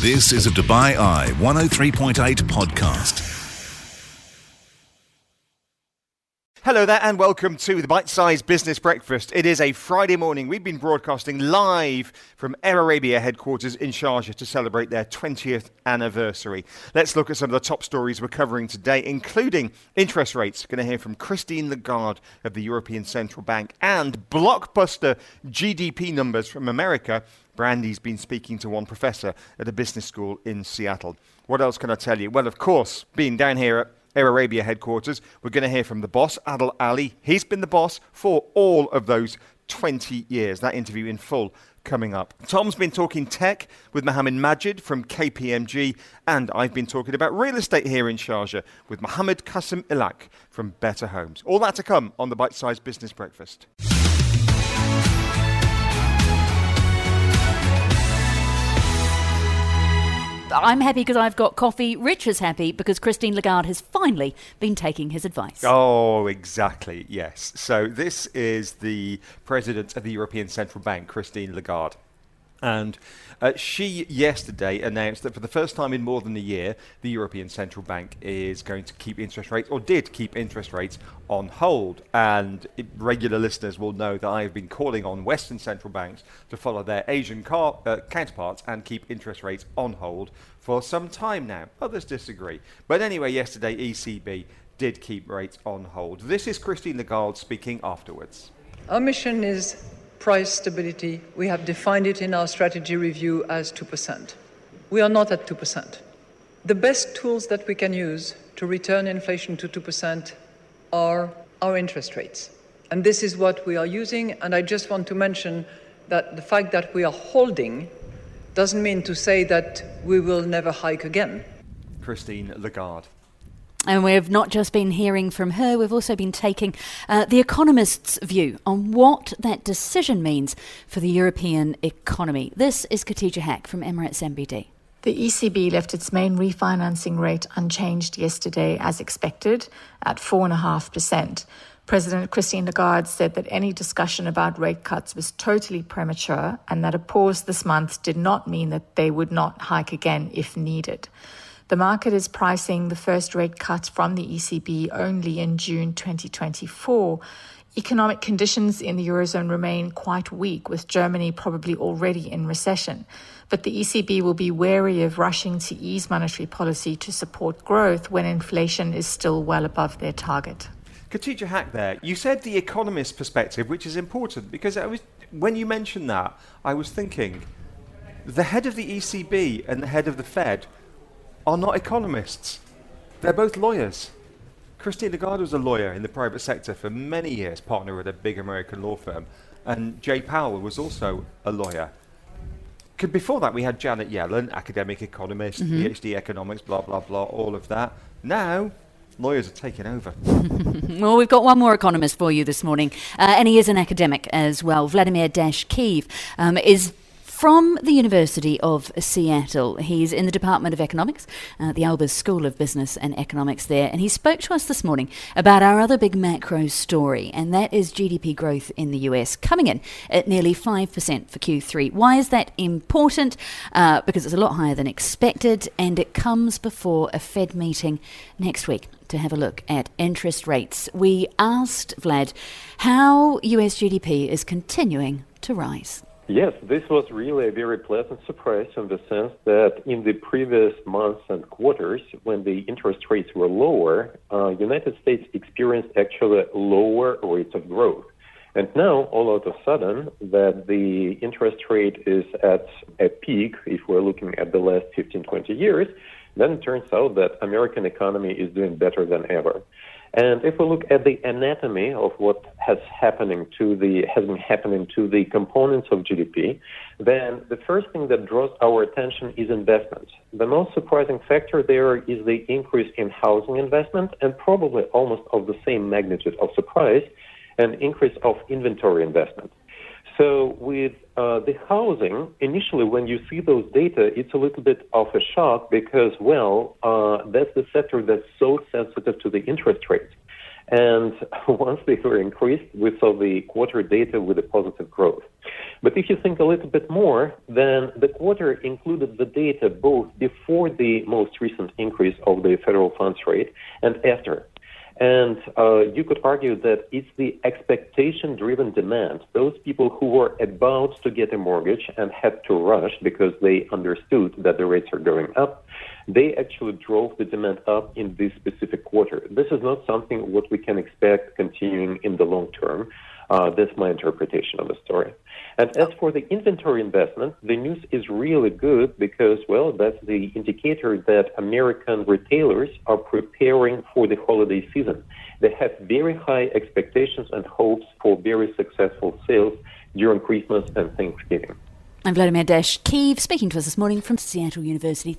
This is a Dubai Eye 103.8 podcast. Hello there, and welcome to the Bite Size Business Breakfast. It is a Friday morning. We've been broadcasting live from Air Arabia headquarters in Sharjah to celebrate their 20th anniversary. Let's look at some of the top stories we're covering today, including interest rates. Going to hear from Christine Lagarde of the European Central Bank and blockbuster GDP numbers from America. Brandy's been speaking to one professor at a business school in Seattle. What else can I tell you? Well, of course, being down here at Air Arabia headquarters. We're going to hear from the boss, Adel Ali. He's been the boss for all of those 20 years. That interview in full coming up. Tom's been talking tech with Mohammed Majid from KPMG, and I've been talking about real estate here in Sharjah with Mohammed Qasim Ikhlaq from Better Homes. All that to come on the Bite Size Business Breakfast. I'm happy because I've got coffee. Rich is happy because Christine Lagarde has finally been taking his advice. Oh, exactly, yes. So, this is the president of the European Central Bank, Christine Lagarde. And uh, she yesterday announced that for the first time in more than a year, the European Central Bank is going to keep interest rates, or did keep interest rates, on hold. And regular listeners will know that I have been calling on Western central banks to follow their Asian car, uh, counterparts and keep interest rates on hold for some time now. Others disagree. But anyway, yesterday, ECB did keep rates on hold. This is Christine Lagarde speaking afterwards. Our mission is price stability, we have defined it in our strategy review as 2%. We are not at 2%. The best tools that we can use to return inflation to 2% are our interest rates. And this is what we are using. And I just want to mention that the fact that we are holding doesn't mean to say that we will never hike again. Christine Lagarde. And we've not just been hearing from her, we've also been taking uh, the economist's view on what that decision means for the European economy. This is Khadija Haque from Emirates NBD. The ECB left its main refinancing rate unchanged yesterday, as expected, at 4.5%. President Christine Lagarde said that any discussion about rate cuts was totally premature and that a pause this month did not mean that they would not hike again if needed. The market is pricing the first rate cut from the ECB only in June 2024. Economic conditions in the Eurozone remain quite weak, with Germany probably already in recession. But the ECB will be wary of rushing to ease monetary policy to support growth when inflation is still well above their target. Khadija Haque there, you said the economist perspective, which is important because I was, when you mentioned that, I was thinking the head of the ECB and the head of the Fed are not economists. They're both lawyers. Christine Lagarde was a lawyer in the private sector for many years, partner at a big American law firm. And Jay Powell was also a lawyer. Before that, we had Janet Yellen, academic economist, mm-hmm. PhD economics, blah, blah, blah, all of that. Now, lawyers are taking over. well, we've got one more economist for you this morning, uh, and he is an academic as well. Vladimir Dashkeev um, is from the University of Seattle. He's in the Department of Economics, uh, the Albers School of Business and Economics there, and he spoke to us this morning about our other big macro story, and that is GDP growth in the US coming in at nearly 5% for Q3. Why is that important? Uh, because it's a lot higher than expected, and it comes before a Fed meeting next week to have a look at interest rates. We asked Vlad how US GDP is continuing to rise. Yes, this was really a very pleasant surprise in the sense that in the previous months and quarters, when the interest rates were lower, uh, United States experienced actually lower rates of growth. And now, all of a sudden, that the interest rate is at a peak, if we're looking at the last 15, 20 years, then it turns out that American economy is doing better than ever. And if we look at the anatomy of what has happening to the has been happening to the components of GDP, then the first thing that draws our attention is investment. The most surprising factor there is the increase in housing investment, and probably almost of the same magnitude of surprise, an increase of inventory investment. So with uh, the housing, initially when you see those data, it's a little bit of a shock because, well, uh, that's the sector that's so sensitive to the interest rates. And once they were increased, we saw the quarter data with a positive growth. But if you think a little bit more, then the quarter included the data both before the most recent increase of the federal funds rate and after. And uh, you could argue that it's the expectation driven demand. Those people who were about to get a mortgage and had to rush because they understood that the rates are going up, they actually drove the demand up in this specific quarter. This is not something what we can expect continuing in the long term. Uh, that's my interpretation of the story. And as for the inventory investment, the news is really good because, well, that's the indicator that American retailers are preparing for the holiday season. They have very high expectations and hopes for very successful sales during Christmas and Thanksgiving. I'm Vladimir Dashkeev speaking to us this morning from Seattle University.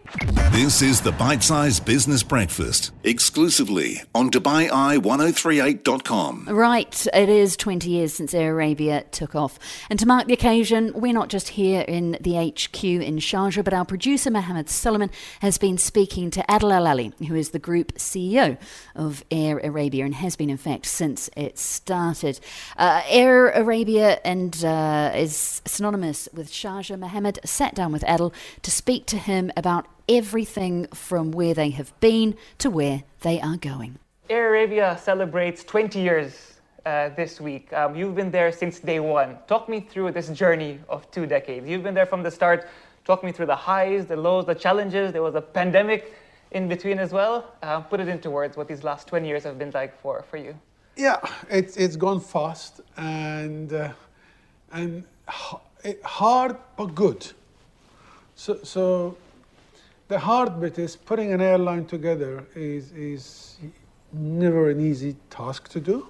This is the Bite Size Business Breakfast, exclusively on DubaiEye1038.com. Right, it is 20 years since Air Arabia took off. And to mark the occasion, we're not just here in the HQ in Sharjah, but our producer Mohammed Solomon has been speaking to Adel Al Ali, who is the group CEO of Air Arabia and has been, in fact, since it started. Uh, Air Arabia and uh, is synonymous with Sharjah Sharjah, Mohammed sat down with Adel to speak to him about everything from where they have been to where they are going. Air Arabia celebrates 20 years uh, this week. Um, you've been there since day one. Talk me through this journey of two decades. You've been there from the start. Talk me through the highs, the lows, the challenges. There was a pandemic in between as well. Uh, put it into words what these last 20 years have been like for, for you. Yeah, it's, it's gone fast and, uh, and hard but good. So, so the hard bit is putting an airline together is, is never an easy task to do.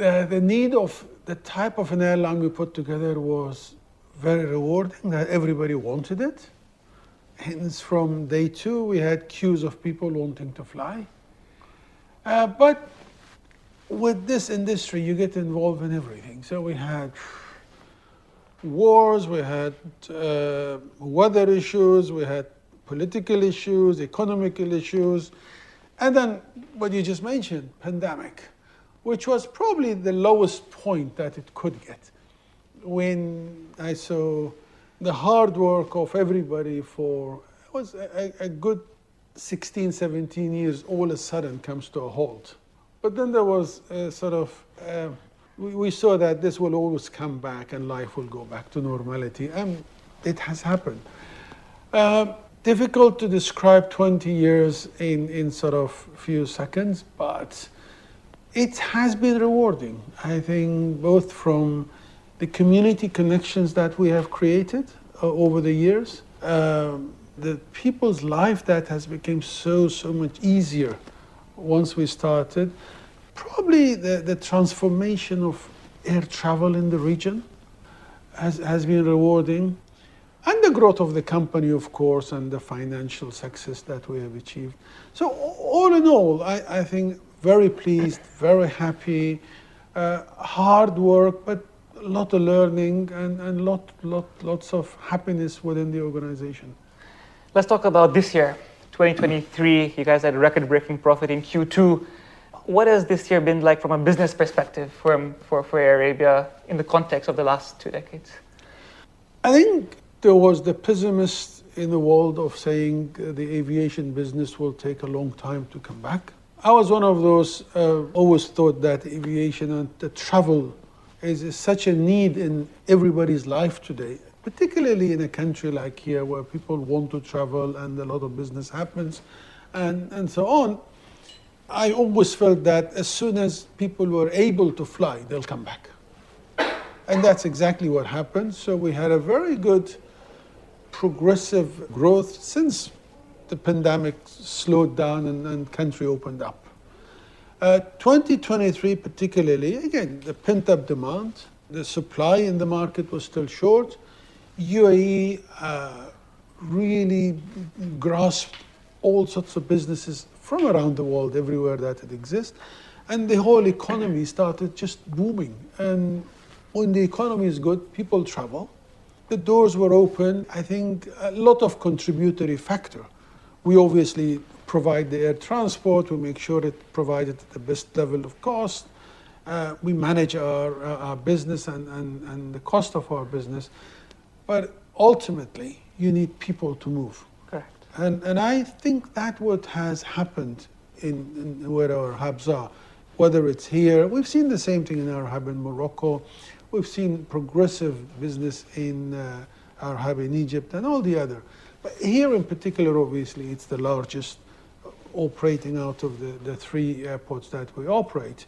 Uh, the need of the type of an airline we put together was very rewarding, that everybody wanted it. Hence, from day two, we had queues of people wanting to fly. Uh, but with this industry, you get involved in everything. So we had wars, we had uh, weather issues, we had political issues, economical issues, and then what you just mentioned, pandemic, which was probably the lowest point that it could get. When I saw the hard work of everybody for it was a, a good 16, 17 years all of a sudden comes to a halt. But then there was a sort of uh, we saw that this will always come back and life will go back to normality. And it has happened. Uh, difficult to describe 20 years in, in sort of few seconds, but it has been rewarding. I think both from the community connections that we have created uh, over the years, um, the people's life that has become so, so much easier once we started, Probably the, the transformation of air travel in the region has, has been rewarding. And the growth of the company, of course, and the financial success that we have achieved. So, all in all, I, I think very pleased, very happy, uh, hard work, but a lot of learning and, and lot, lot, lots of happiness within the organization. Let's talk about this year, 2023. You guys had a record breaking profit in Q2 what has this year been like from a business perspective for, for, for Arabia in the context of the last two decades? I think there was the pessimist in the world of saying uh, the aviation business will take a long time to come back. I was one of those uh, always thought that aviation and the travel is, is such a need in everybody's life today, particularly in a country like here where people want to travel and a lot of business happens and, and so on. I always felt that as soon as people were able to fly, they'll come back. And that's exactly what happened. So we had a very good progressive growth since the pandemic slowed down and, and country opened up. Uh, 2023 particularly, again, the pent-up demand, the supply in the market was still short. UAE uh, really grasped all sorts of businesses from around the world, everywhere that it exists. And the whole economy started just booming. And when the economy is good, people travel. The doors were open. I think a lot of contributory factor. We obviously provide the air transport, we make sure it provided at the best level of cost. Uh, we manage our, our business and, and, and the cost of our business. But ultimately, you need people to move. And, and I think that what has happened in, in where our hubs are, whether it's here, we've seen the same thing in our hub in Morocco, we've seen progressive business in uh, our hub in Egypt and all the other. But here in particular, obviously, it's the largest operating out of the, the three airports that we operate.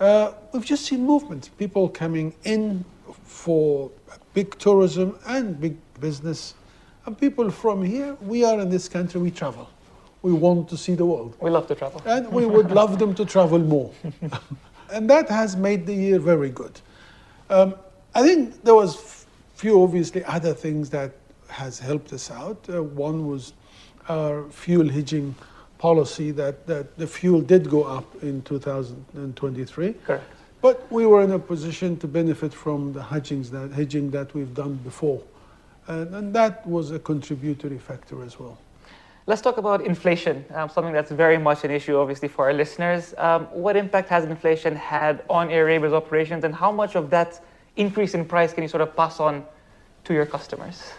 Uh, we've just seen movement, people coming in for big tourism and big business. And people from here, we are in this country, we travel. We want to see the world. We love to travel. And we would love them to travel more. and that has made the year very good. Um, I think there was few obviously other things that has helped us out. Uh, one was our fuel hedging policy that, that the fuel did go up in 2023. Correct. But we were in a position to benefit from the hedgings that, hedging that we've done before. And, and that was a contributory factor as well. Let's talk about inflation, um, something that's very much an issue, obviously, for our listeners. Um, what impact has inflation had on Air Arabia's operations, and how much of that increase in price can you sort of pass on to your customers?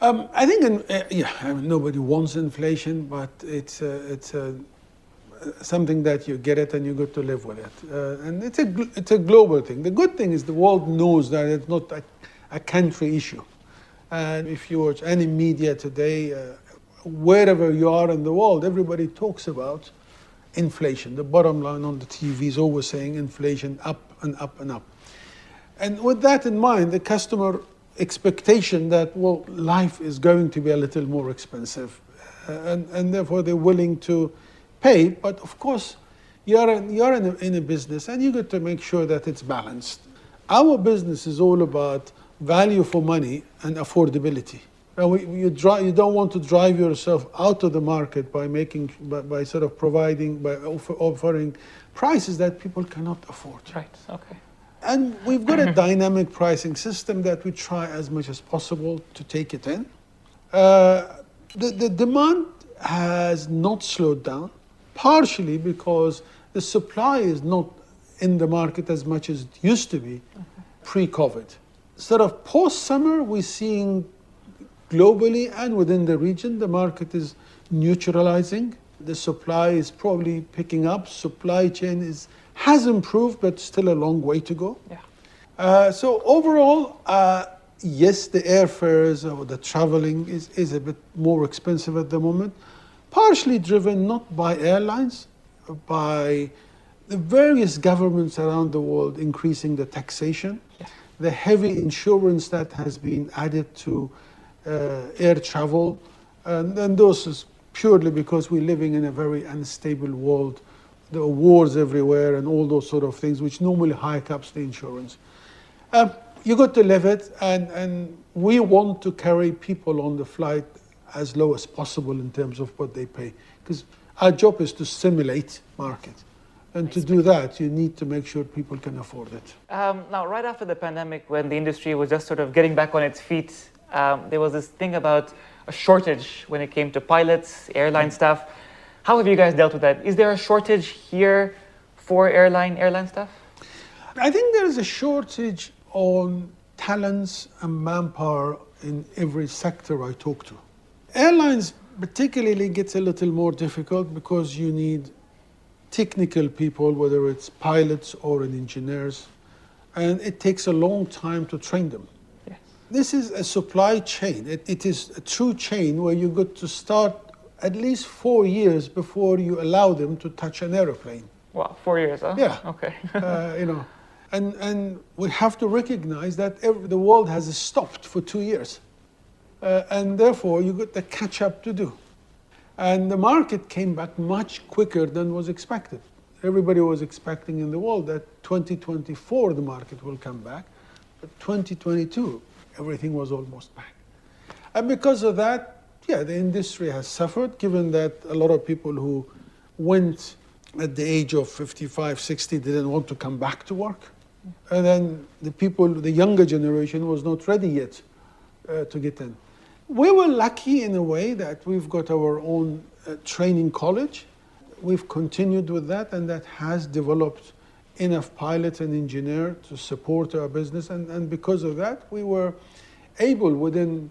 Um, I think, in, uh, yeah, I mean, nobody wants inflation, but it's uh, it's uh, something that you get it and you got to live with it. Uh, and it's a it's a global thing. The good thing is the world knows that it's not a, a country issue. And if you watch any media today, uh, wherever you are in the world, everybody talks about inflation. The bottom line on the TV is always saying inflation up and up and up. And with that in mind, the customer expectation that, well, life is going to be a little more expensive. Uh, and, and therefore they're willing to pay. But of course, you're, in, you're in, a, in a business and you got to make sure that it's balanced. Our business is all about value for money and affordability. We, you, you don't want to drive yourself out of the market by making, by, by sort of providing, by offer, offering prices that people cannot afford. Right. Okay. And we've got a dynamic pricing system that we try as much as possible to take it in. Uh, the, the demand has not slowed down, partially because the supply is not in the market as much as it used to be pre-COVID. Sort of post-summer, we're seeing globally and within the region, the market is neutralizing. The supply is probably picking up. Supply chain is has improved, but still a long way to go. Yeah. Uh, so overall, uh, yes, the airfares or the traveling is, is a bit more expensive at the moment, partially driven not by airlines, by the various governments around the world increasing the taxation. The heavy insurance that has been added to uh, air travel, and, and those is purely because we're living in a very unstable world there are wars everywhere and all those sort of things, which normally hike up the insurance. Um, you got to live it, and, and we want to carry people on the flight as low as possible in terms of what they pay, because our job is to simulate market. And to do that, you need to make sure people can afford it. Um, now, right after the pandemic, when the industry was just sort of getting back on its feet, um, there was this thing about a shortage when it came to pilots, airline staff. How have you guys dealt with that? Is there a shortage here for airline airline staff? I think there is a shortage on talents and manpower in every sector I talk to. Airlines particularly gets a little more difficult because you need technical people, whether it's pilots or engineers, and it takes a long time to train them. Yes. This is a supply chain. It, it is a true chain where you got to start at least four years before you allow them to touch an aeroplane. Wow, four years, huh? Yeah. Okay. uh, you know, and and we have to recognize that every, the world has stopped for two years, uh, and therefore you got the catch up to do. And the market came back much quicker than was expected. Everybody was expecting in the world that 2024 the market will come back, but 2022 everything was almost back. And because of that, yeah, the industry has suffered, given that a lot of people who went at the age of 55, 60 didn't want to come back to work. And then the people, the younger generation was not ready yet uh, to get in. We were lucky in a way that we've got our own uh, training college. We've continued with that, and that has developed enough pilots and engineers to support our business. And, and because of that, we were able within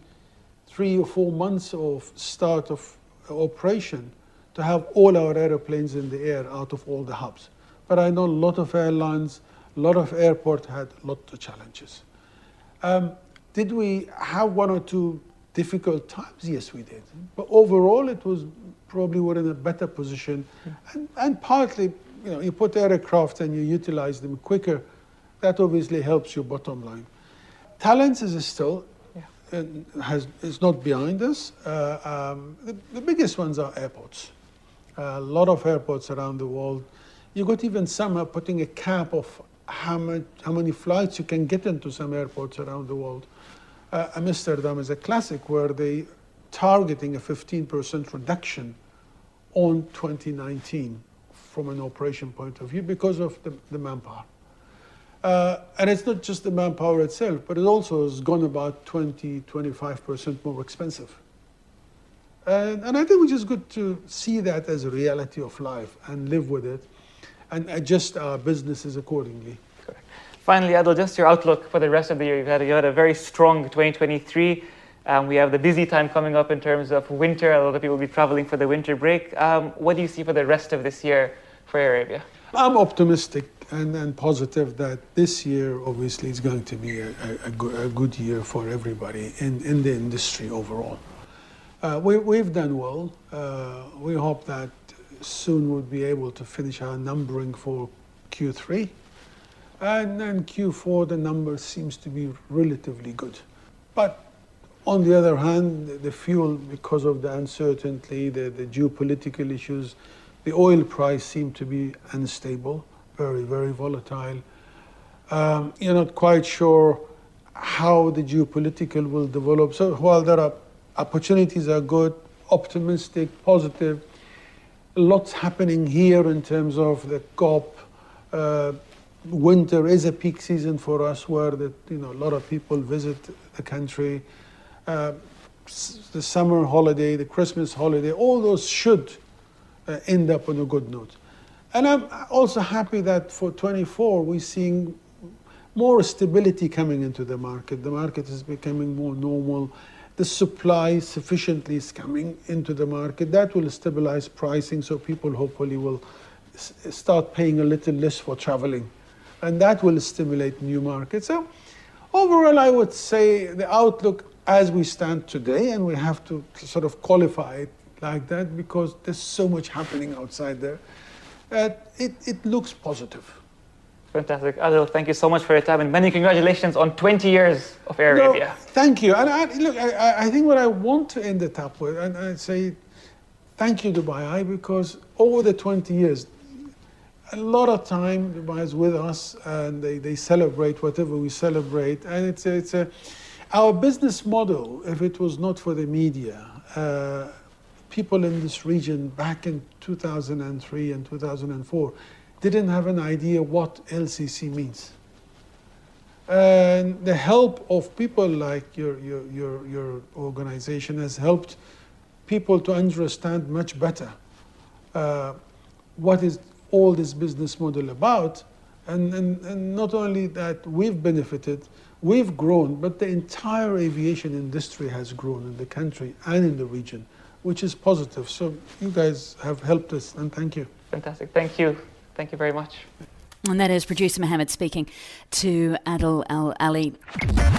three or four months of start of operation to have all our airplanes in the air out of all the hubs. But I know a lot of airlines, a lot of airports had a lot of challenges. Um, did we have one or two difficult times? Yes, we did. But overall, it was probably we're in a better position. And, and partly, you know, you put aircraft and you utilize them quicker. That obviously helps your bottom line. Talents is still yeah. has is not behind us. Uh, um, the, the, biggest ones are airports. Uh, a lot of airports around the world. You got even some are putting a cap of how, much, how many flights you can get into some airports around the world. Uh, Amsterdam is a classic where they targeting a 15% reduction on 2019 from an operation point of view because of the, the manpower. Uh, and it's not just the manpower itself, but it also has gone about 20, 25% more expensive. And, and I think it's just good to see that as a reality of life and live with it and adjust our businesses accordingly. Finally, Adel, just your outlook for the rest of the year. You've had, you had a very strong 2023. Um, we have the busy time coming up in terms of winter. A lot of people will be traveling for the winter break. Um, what do you see for the rest of this year for Arabia? I'm optimistic and, and positive that this year, obviously, is going to be a, a, a, good, a good, year for everybody in, in the industry overall. Uh, we, have done well. Uh, we hope that soon we'll be able to finish our numbering for Q3. And then Q4, the number seems to be relatively good. But on the other hand, the fuel, because of the uncertainty, the, geopolitical issues, the oil price seemed to be unstable, very, very volatile. Um, you're not quite sure how the geopolitical will develop. So while there are opportunities are good, optimistic, positive, lots happening here in terms of the COP. Uh, winter is a peak season for us where the, you know, a lot of people visit the country. Uh, the summer holiday, the Christmas holiday, all those should uh, end up on a good note. And I'm also happy that for 24 we're seeing more stability coming into the market. The market is becoming more normal the supply sufficiently is coming into the market. That will stabilize pricing, so people hopefully will start paying a little less for traveling. And that will stimulate new markets. So, overall, I would say the outlook as we stand today, and we have to sort of qualify it like that because there's so much happening outside there, uh, it, it looks positive. Fantastic. Adel, thank you so much for your time and many congratulations on 20 years of Air Arabia. Thank you. And I, look, I, I, think what I want to end it up with, and I say thank you, Dubai, because over the 20 years, a lot of time is with us and they, they celebrate whatever we celebrate. And it's, it's a, our business model, if it was not for the media, uh, people in this region back in 2003 and 2004, didn't have an idea what LCC means. And the help of people like your, your, your, your organization has helped people to understand much better uh, what is all this business model about. And, and, and not only that, we've benefited, we've grown, but the entire aviation industry has grown in the country and in the region, which is positive. So you guys have helped us, and thank you. Fantastic. Thank you. Thank you very much. And that is producer Mohammed speaking to Adel Al Ali.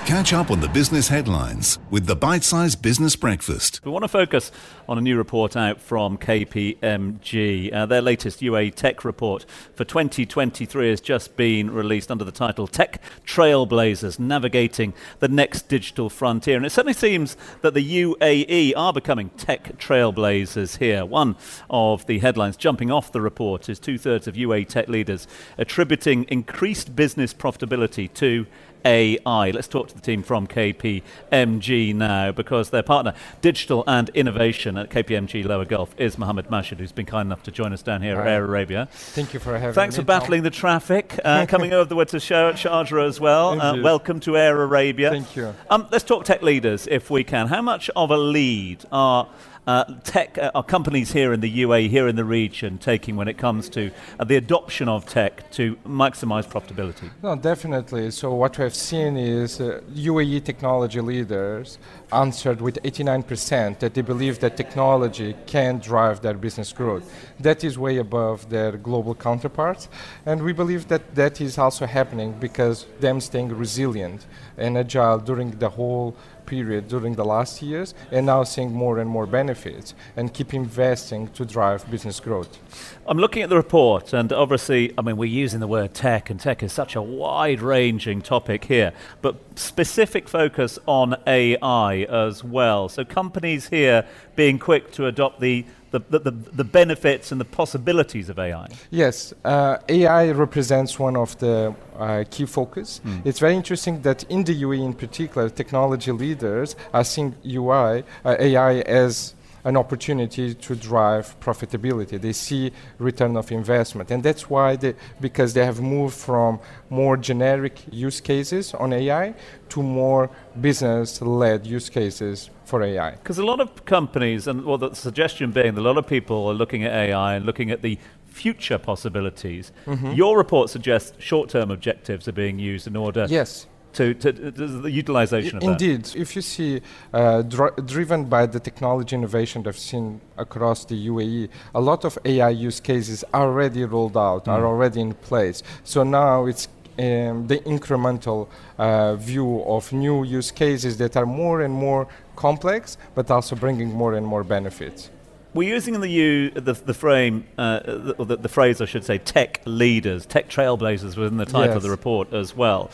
Catch up on the business headlines with the bite sized Business Breakfast. We want to focus on a new report out from KPMG. Uh, their latest UAE tech report for 2023 has just been released under the title Tech Trailblazers Navigating the Next Digital Frontier. And it certainly seems that the UAE are becoming tech trailblazers here. One of the headlines jumping off the report is two thirds of UAE tech leaders attributing increased business profitability to AI. Let's talk to the team from KPMG now because their partner, Digital and Innovation at KPMG Lower Gulf, is Mohammed Majid, who's been kind enough to join us down here at Air Arabia. Thank you for having Thanks me. Thanks for battling the traffic, uh, coming over the way to show at Sharjah as well. Uh, welcome to Air Arabia. Thank you. Um, let's talk tech leaders if we can. How much of a lead are uh, tech uh, companies here in the UAE, here in the region, taking when it comes to uh, the adoption of tech to maximize profitability? No, definitely. So what we have seen is uh, UAE technology leaders answered with 89% that they believe that technology can drive their business growth. That is way above their global counterparts, and we believe that that is also happening because them staying resilient and agile during the whole period during the last years and now seeing more and more benefits and keep investing to drive business growth. I'm looking at the report, and obviously, I mean, we're using the word tech, and tech is such a wide ranging topic here, but specific focus on AI as well. So, companies here being quick to adopt the the, the, the, benefits and the possibilities of AI? Yes, uh, AI represents one of the uh, key focus. Mm. It's very interesting that in the UAE in particular, technology leaders are seeing UI, uh, AI as an opportunity to drive profitability. They see return of investment, and that's why they, because they have moved from more generic use cases on AI to more business-led use cases for AI. Because a lot of companies, and well, the suggestion being that a lot of people are looking at AI and looking at the future possibilities. Mm-hmm. Your report suggests short-term objectives are being used in order yes to, to, to, the utilization of Indeed. that. If you see, uh, dr- driven by the technology innovation that I've seen across the UAE, a lot of AI use cases are already rolled out, mm. are already in place. So now it's um, the incremental uh, view of new use cases that are more and more complex, but also bringing more and more benefits. We're using the, U, the, the frame, uh, the, the, phrase, I should say, tech leaders, tech trailblazers within the title yes. of the report as well.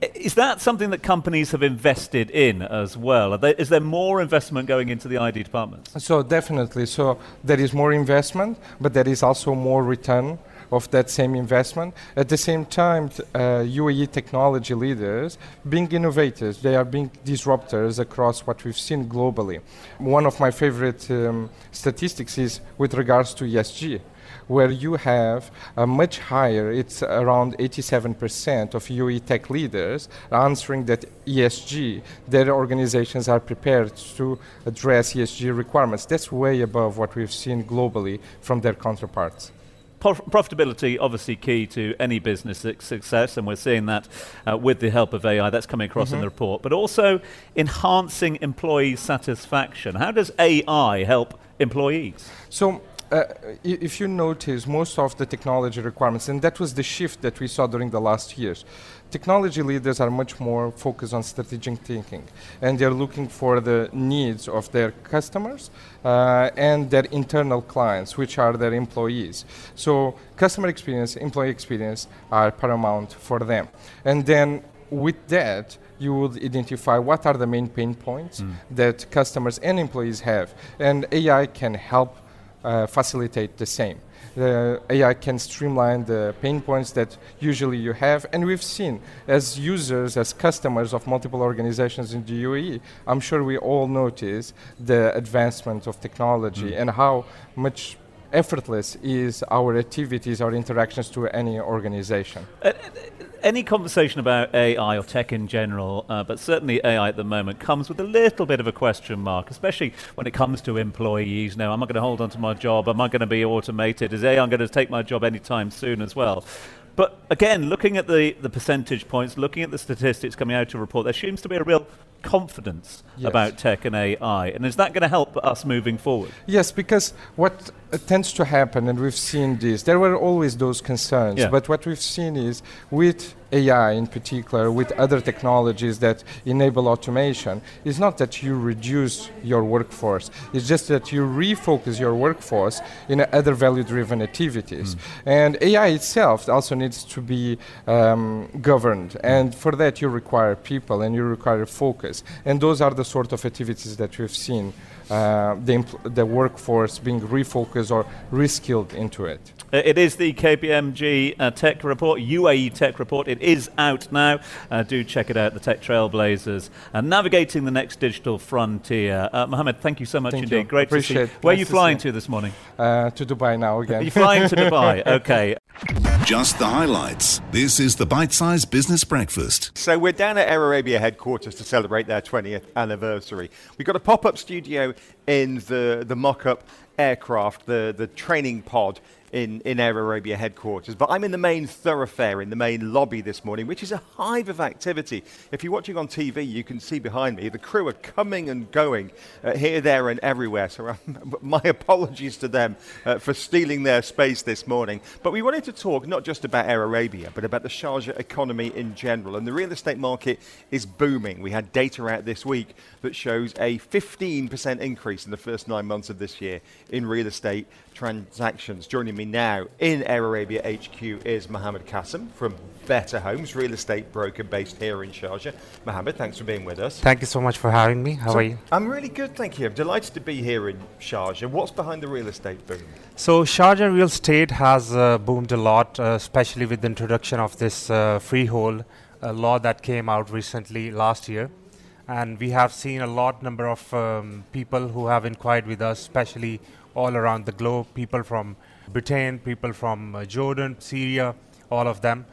Is that something that companies have invested in as well? Is there more investment going into the IT departments? So definitely. So there is more investment, but there is also more return of that same investment. At the same time, uh, UAE technology leaders being innovators, they are being disruptors across what we've seen globally. One of my favorite um, statistics is with regards to ESG where you have a much higher, it's around 87% of UAE tech leaders answering that ESG, their organizations are prepared to address ESG requirements. That's way above what we've seen globally from their counterparts. Profitability obviously key to any business success and we're seeing that uh, with the help of AI that's coming across mm-hmm. in the report. But also enhancing employee satisfaction. How does AI help employees? So uh, if you notice most of the technology requirements, and that was the shift that we saw during the last years, technology leaders are much more focused on strategic thinking, and they're looking for the needs of their customers uh, and their internal clients, which are their employees. So customer experience, employee experience are paramount for them. And then with that, you would identify what are the main pain points mm. that customers and employees have, and AI can help facilitate the same. The AI can streamline the pain points that usually you have, and we've seen as users, as customers of multiple organizations in the UAE, I'm sure we all notice the advancement of technology mm. and how much effortless is our activities, our interactions to any organization. Uh, any conversation about AI or tech in general, uh, but certainly AI at the moment, comes with a little bit of a question mark, especially when it comes to employees. Now, am I going to hold on to my job? Am I going to be automated? Is AI going to take my job anytime soon as well? But again, looking at the, the percentage points, looking at the statistics coming out of report, there seems to be a real confidence yes. about tech and AI. And is that going to help us moving forward? Yes, because what tends to happen, and we've seen this, there were always those concerns, yeah. but what we've seen is with AI in particular, with other technologies that enable automation, is not that you reduce your workforce, it's just that you refocus your workforce in other value driven activities. Mm. And AI itself also needs to be um, governed, and for that you require people and you require focus. And those are the sort of activities that we've seen uh, the, the workforce being refocused or reskilled into it. It is the KPMG uh, Tech Report, UAE Tech Report. It is out now. Uh, do check it out, the Tech Trailblazers. Uh, navigating the next digital frontier. Uh, Mohammed, thank you so much Thank indeed. you. Great Appreciate to see you. Where are you flying you. to this morning? Uh, to Dubai now again. You're flying to Dubai. Okay. Just the highlights. This is the Bite Size Business Breakfast. So we're down at Air Arabia headquarters to celebrate their 20th anniversary. We've got a pop-up studio in the, the mock-up aircraft, the, the training pod in, in Air Arabia headquarters. But I'm in the main thoroughfare, in the main lobby this morning, which is a hive of activity. If you're watching on TV, you can see behind me, the crew are coming and going uh, here, there and everywhere. So um, my apologies to them uh, for stealing their space this morning. But we wanted to talk not just about Air Arabia, but about the Sharjah economy in general. And the real estate market is booming. We had data out this week that shows a 15% increase in the first nine months of this year in real estate transactions. Joining me now in Air Arabia HQ is Mohammed Qasim from Better Homes, real estate broker based here in Sharjah. Mohammed, thanks for being with us. Thank you so much for having me. How So, are you? I'm really good, thank you. I'm delighted to be here in Sharjah. What's behind the real estate boom? So, Sharjah real estate has uh, boomed a lot, uh, especially with the introduction of this uh, freehold uh, law that came out recently last year. And we have seen a lot number of um, people who have inquired with us, especially all around the globe. People from Britain, people from uh, Jordan, Syria, all of them.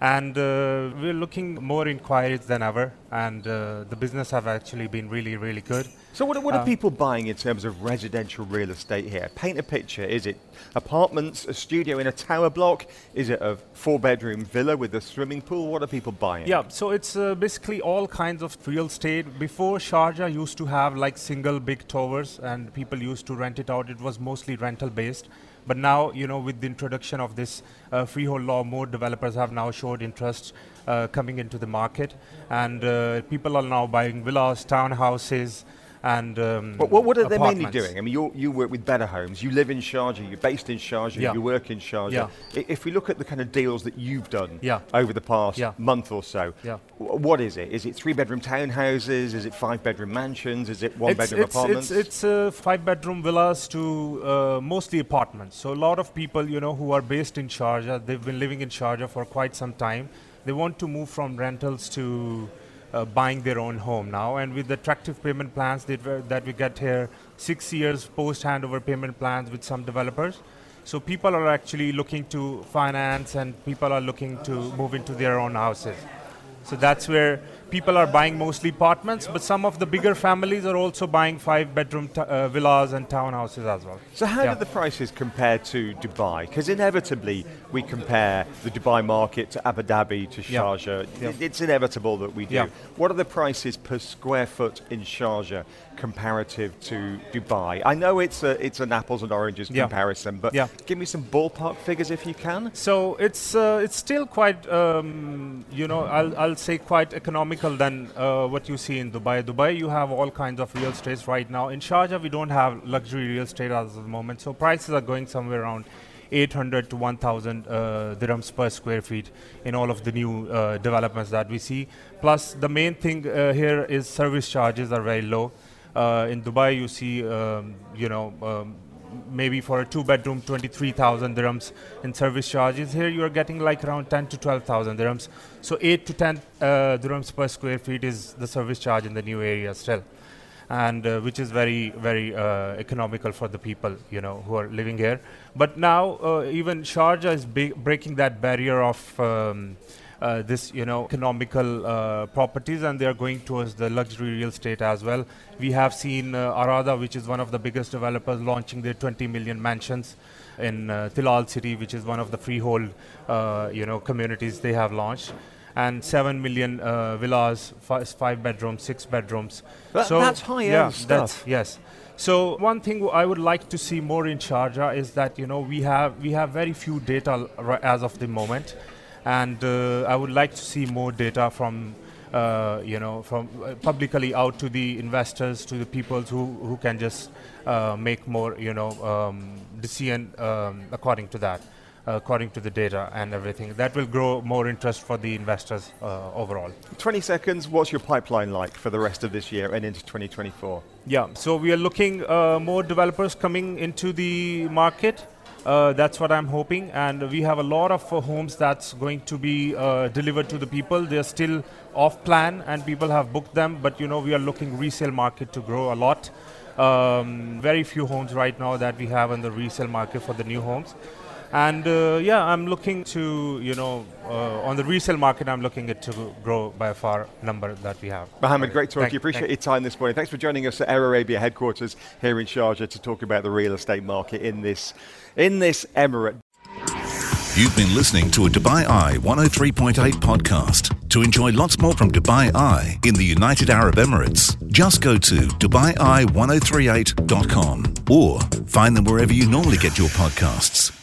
And uh, we're looking more inquiries than ever, and uh, the business have actually been really, really good. So, what, what are Uh, people buying in terms of residential real estate here? Paint a picture. Is it apartments, a studio in a tower block? Is it a four bedroom villa with a swimming pool? What are people buying? Yeah, so it's uh, basically all kinds of real estate. Before Sharjah used to have like single big towers and people used to rent it out. It was mostly rental based. But now, you know, with the introduction of this uh, freehold law, more developers have now showed interest uh, coming into the market. And uh, people are now buying villas, townhouses, and um, What, what, what are they mainly doing? I mean, you you work with Better Homes. You live in Sharjah. You're based in Sharjah. Yeah. You work in Sharjah. Yeah. If we look at the kind of deals that you've done Yeah. over the past month or so, what is it? Is it three bedroom townhouses? Is it five bedroom mansions? Is it one it's, bedroom it's, apartments? It's, it's uh, five bedroom villas to uh, mostly apartments. So a lot of people, you know, who are based in Sharjah, they've been living in Sharjah for quite some time. They want to move from rentals to uh, buying their own home now. And with the attractive payment plans that, that we get here, six years post handover payment plans with some developers. So people are actually looking to finance and people are looking to move into their own houses. So that's where people are buying mostly apartments, but some of the bigger families are also buying five bedroom t- uh, villas and townhouses as well. So how Yeah. do the prices compare to Dubai? Because inevitably we compare the Dubai market to Abu Dhabi to Sharjah. Yeah. It- It's inevitable that we do. Yeah. What are the prices per square foot in Sharjah comparative to Dubai? I know it's a, it's an apples and oranges Yeah. comparison, but Yeah. give me some ballpark figures if you can. So it's uh, it's still quite um, you know I'll I'll say quite than uh, what you see in Dubai. Dubai you have all kinds of real estates right now. In Sharjah we don't have luxury real estate as of the moment. So prices are going somewhere around 800 to 1000 uh, dirhams per square feet in all of the new uh, developments that we see. Plus the main thing uh, here is service charges are very low. Uh, in Dubai you see um, you know um, maybe for a two bedroom 23,000 dirhams in service charges. Here you are getting like around 10 to 12,000 dirhams. So 8 to 10 uh, dirhams per square feet is the service charge in the new area still. And uh, which is very, very uh, economical for the people, you know, who are living here. But now uh, even Sharjah is breaking that barrier of um, uh, this, you know, economical uh, properties, and they are going towards the luxury real estate as well. We have seen uh, Arada, which is one of the biggest developers, launching their 20 million mansions in uh, Tilal City, which is one of the freehold, uh, you know, communities they have launched. And seven million uh, villas, fi- five bedrooms, six bedrooms. That- that's high-end stuff. That's, yes. So one thing w- I would like to see more in Sharjah is that you know we have we have very few data as of the moment, and uh, I would like to see more data from uh, you know from uh, publicly out to the investors to the people who who can just uh, make more you know um, decision um, according to that. According to the data and everything, that will grow more interest for the investors uh, overall. 20 seconds, what's your pipeline like for the rest of this year and into 2024? Yeah, so we are looking uh, more developers coming into the market. Uh, that's what I'm hoping, and we have a lot of uh, homes that's going to be uh, delivered to the people. They're still off plan, and people have booked them. But you know, we are looking resale market to grow a lot. Um, very few homes right now that we have in the resale market for the new homes. And uh, yeah, I'm looking to, you know, uh, on the resale market, I'm looking it to grow by a far number that we have. Mohammed, great talk. you. Appreciate your time this morning. Thanks for joining us at Air Arabia headquarters here in Sharjah to talk about the real estate market in this, in this emirate. You've been listening to a Dubai Eye 103.8 podcast. To enjoy lots more from Dubai Eye in the United Arab Emirates, just go to DubaiEye1038.com or find them wherever you normally get your podcasts.